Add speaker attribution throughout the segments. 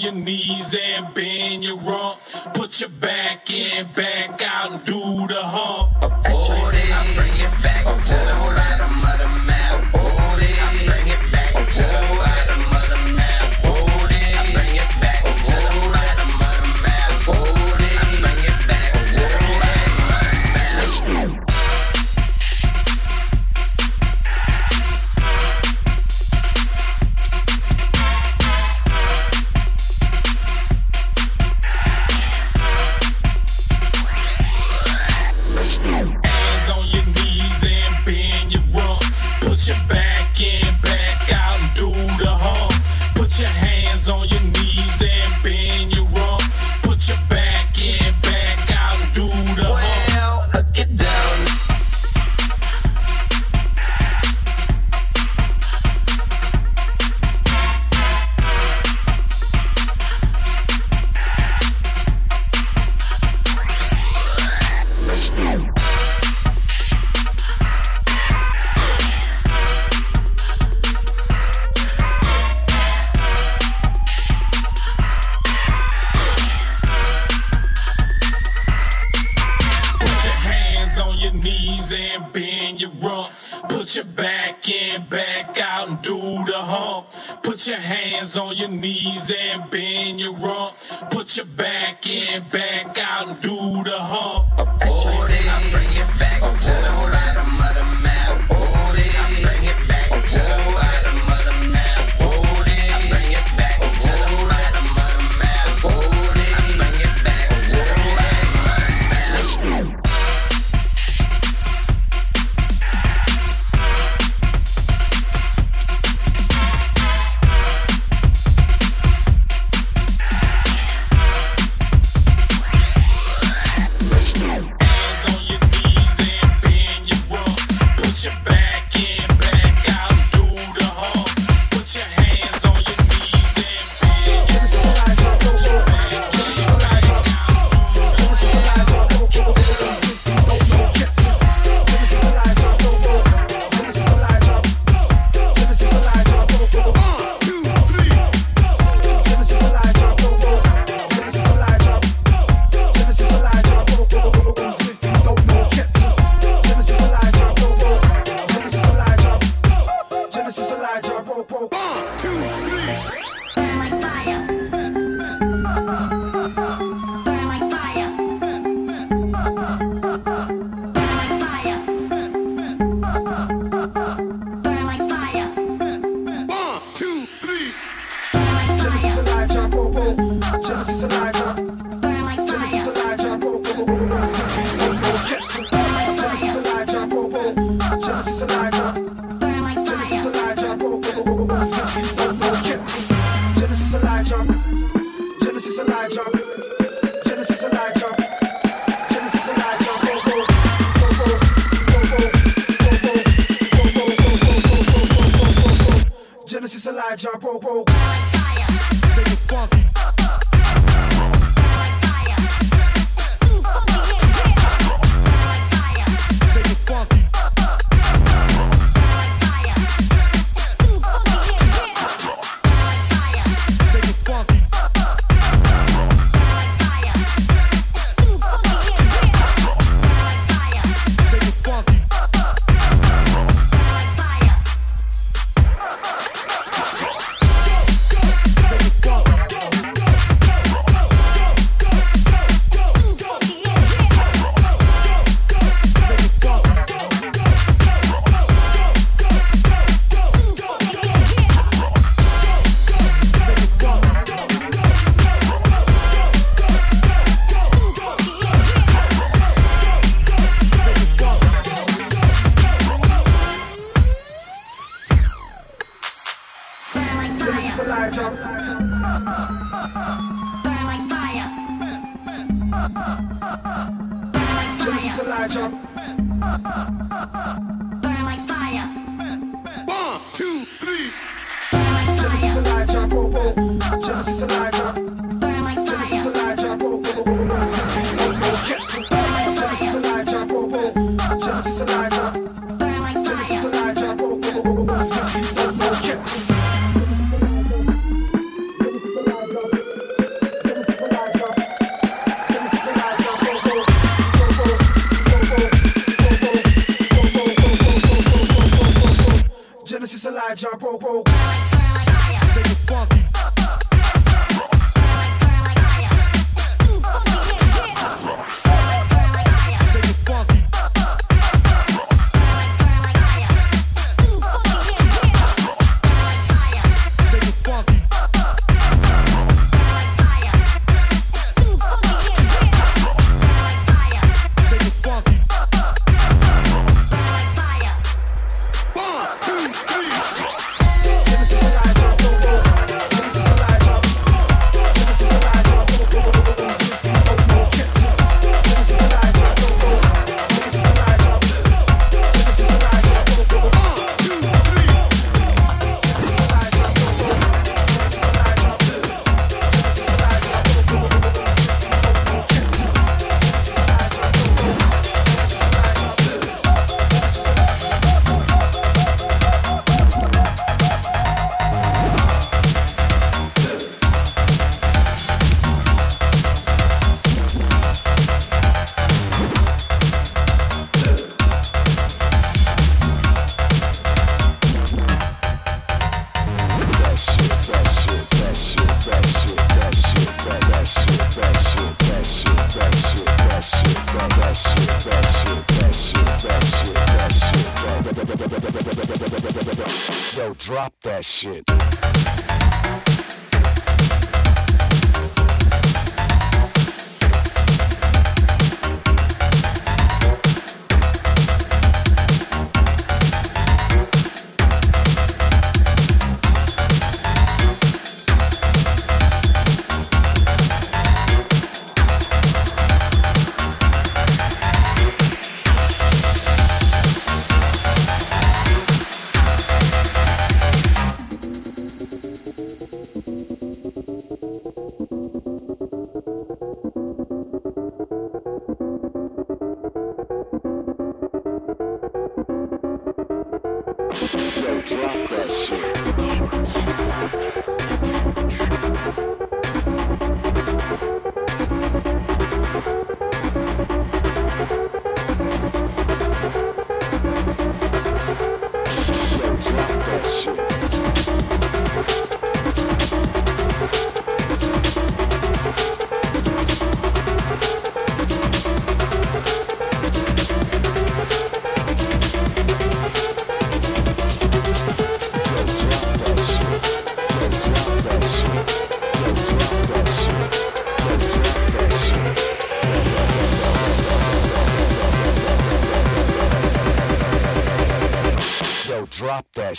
Speaker 1: you need.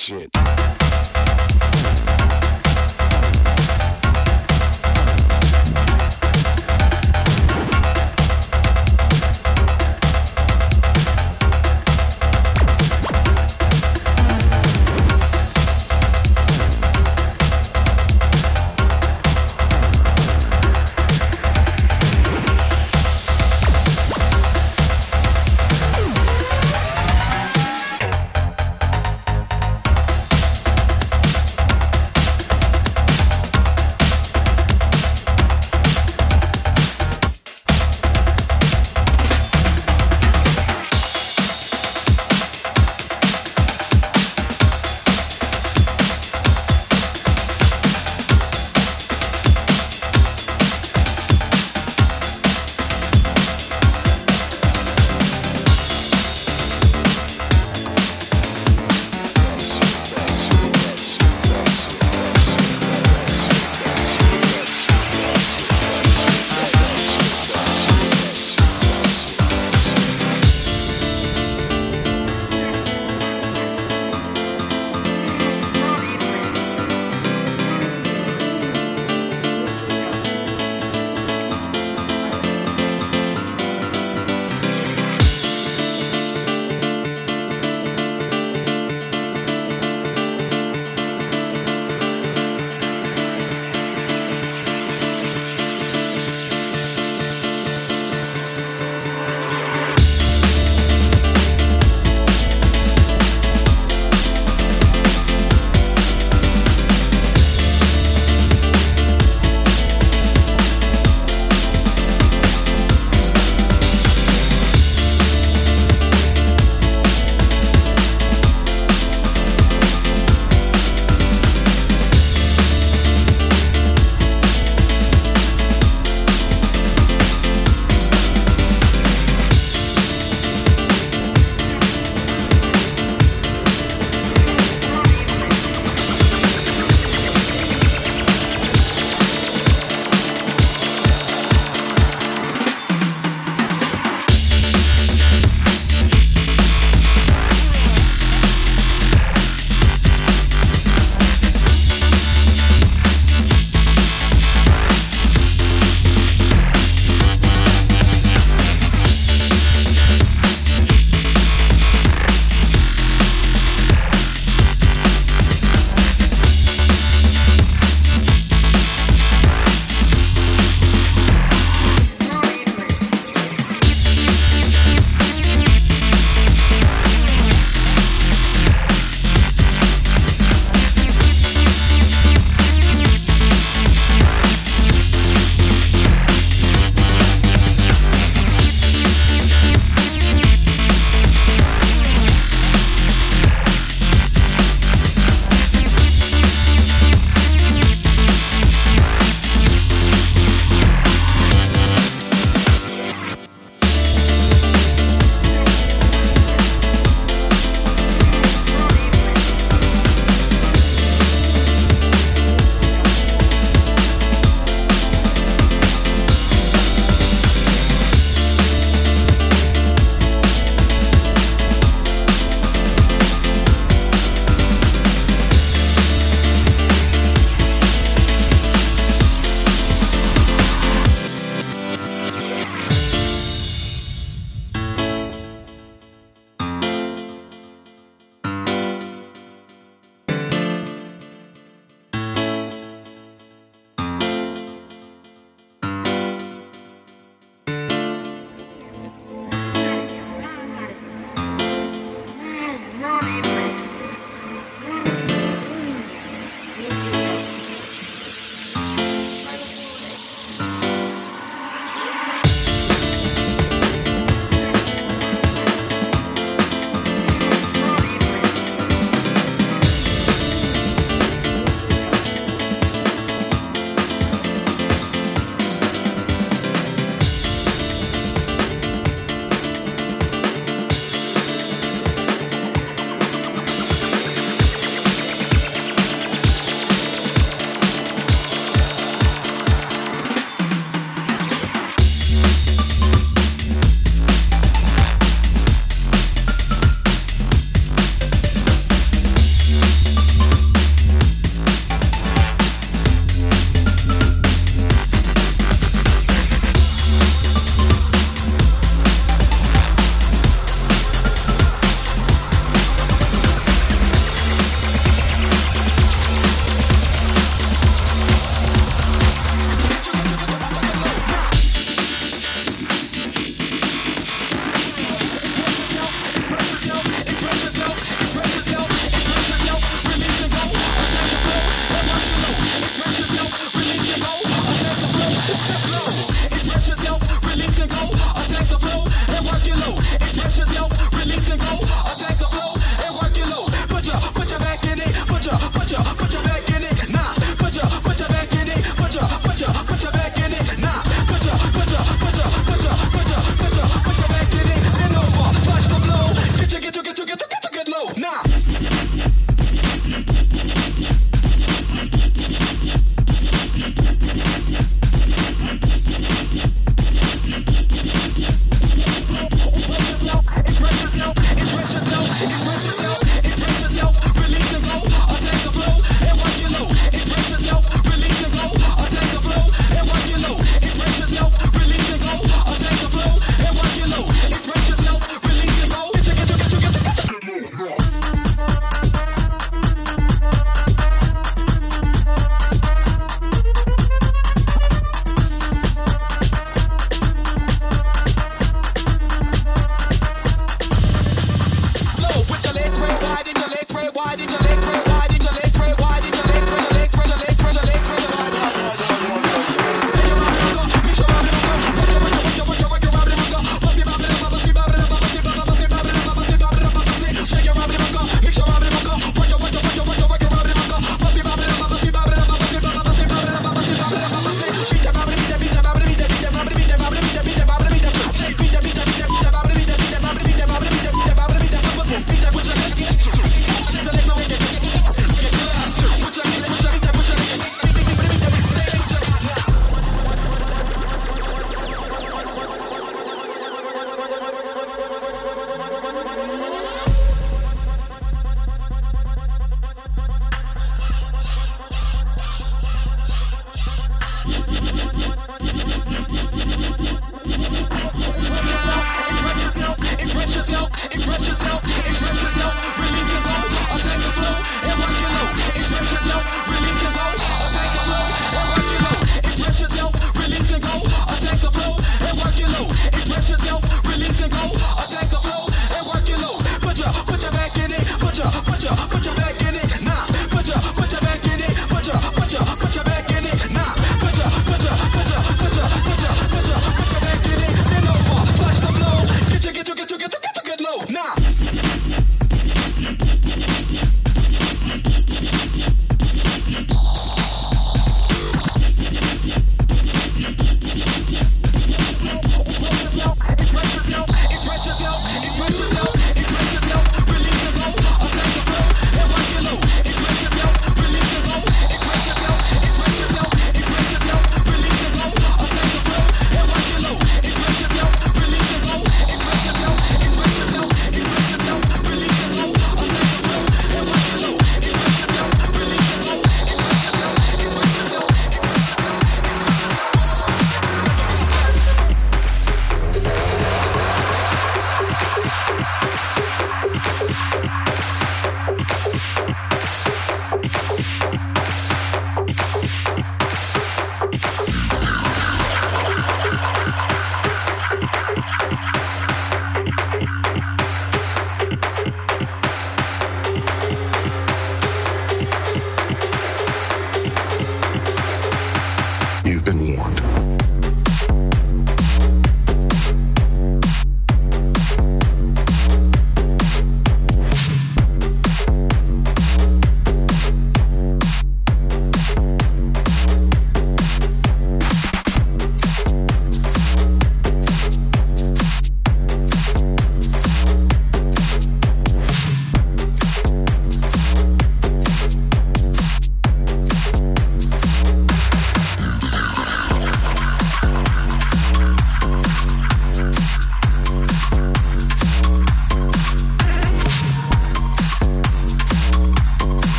Speaker 1: Shit.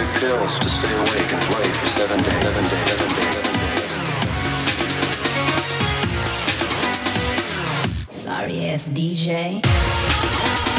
Speaker 2: take pills to stay awake and play for seven days, seven days, seven days. Seven days.
Speaker 3: Sorry ass DJ.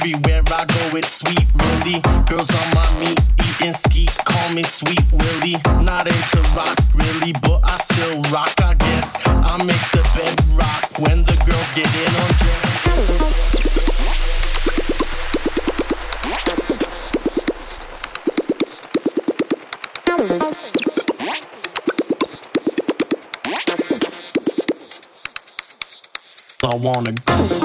Speaker 4: Everywhere I go, it's sweet Willie. Girls on my meat, eating skeet, call me sweet Willie. Not into rock, really, but I still rock, I guess. I make the bed rock when the girls get in on dress. I wanna
Speaker 5: go.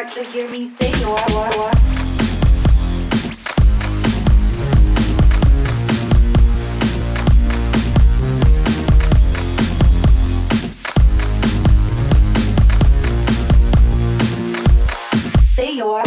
Speaker 6: hard to hear me say your why, why. your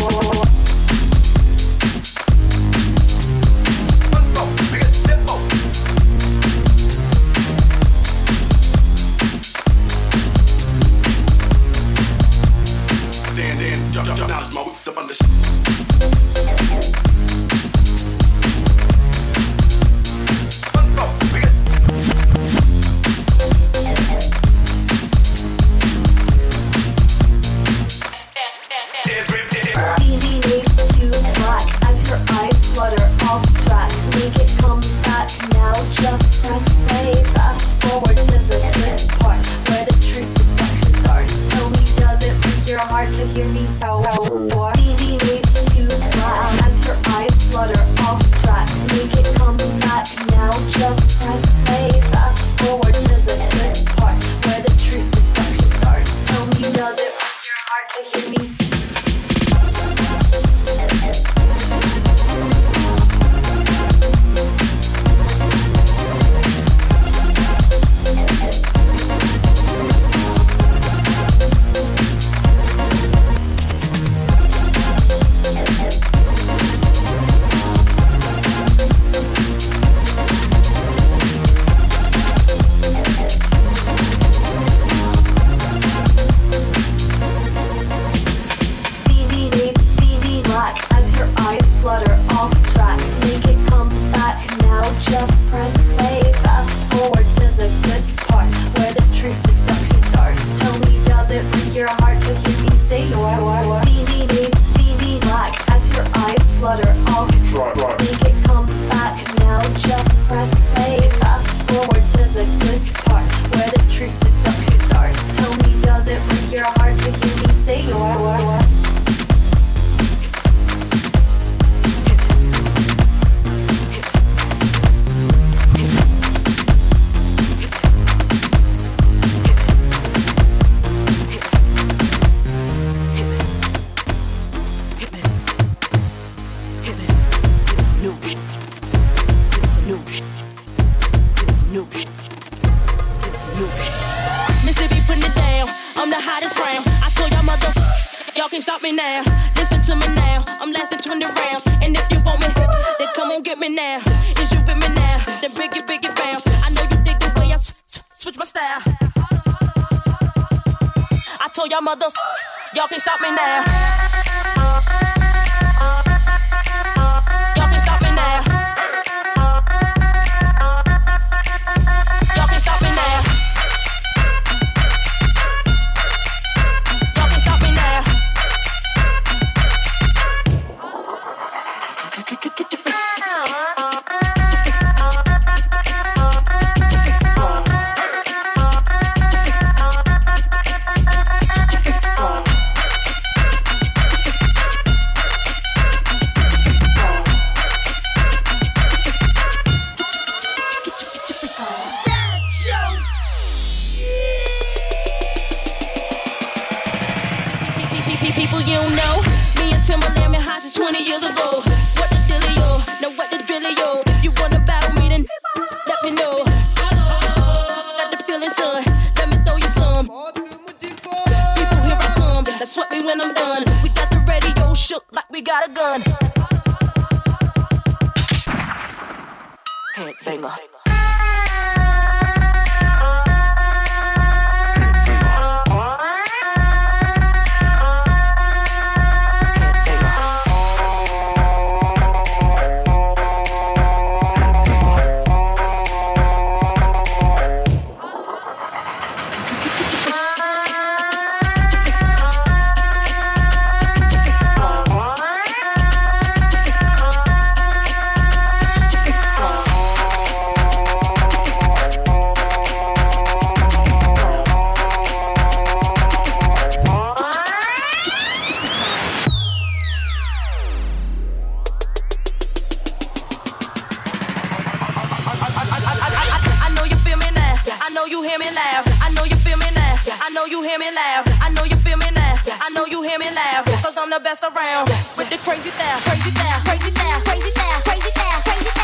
Speaker 7: I know you feel me now. I know you hear me loud. I know you feel me now. I know you hear me loud. I'm the best around with the crazy style, crazy style, crazy style, crazy style, crazy style, crazy style.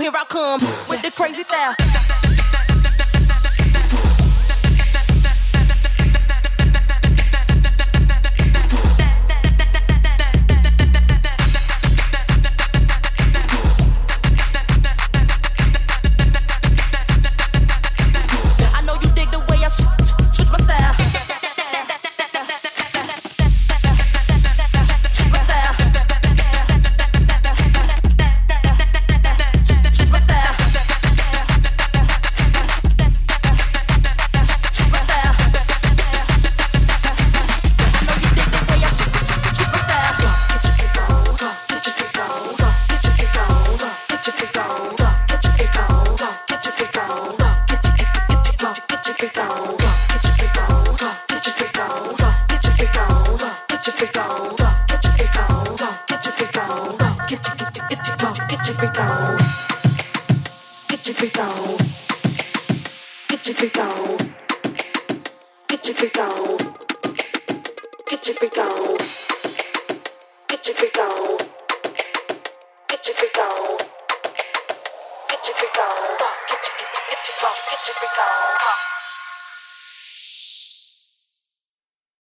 Speaker 7: Here I come with the crazy style.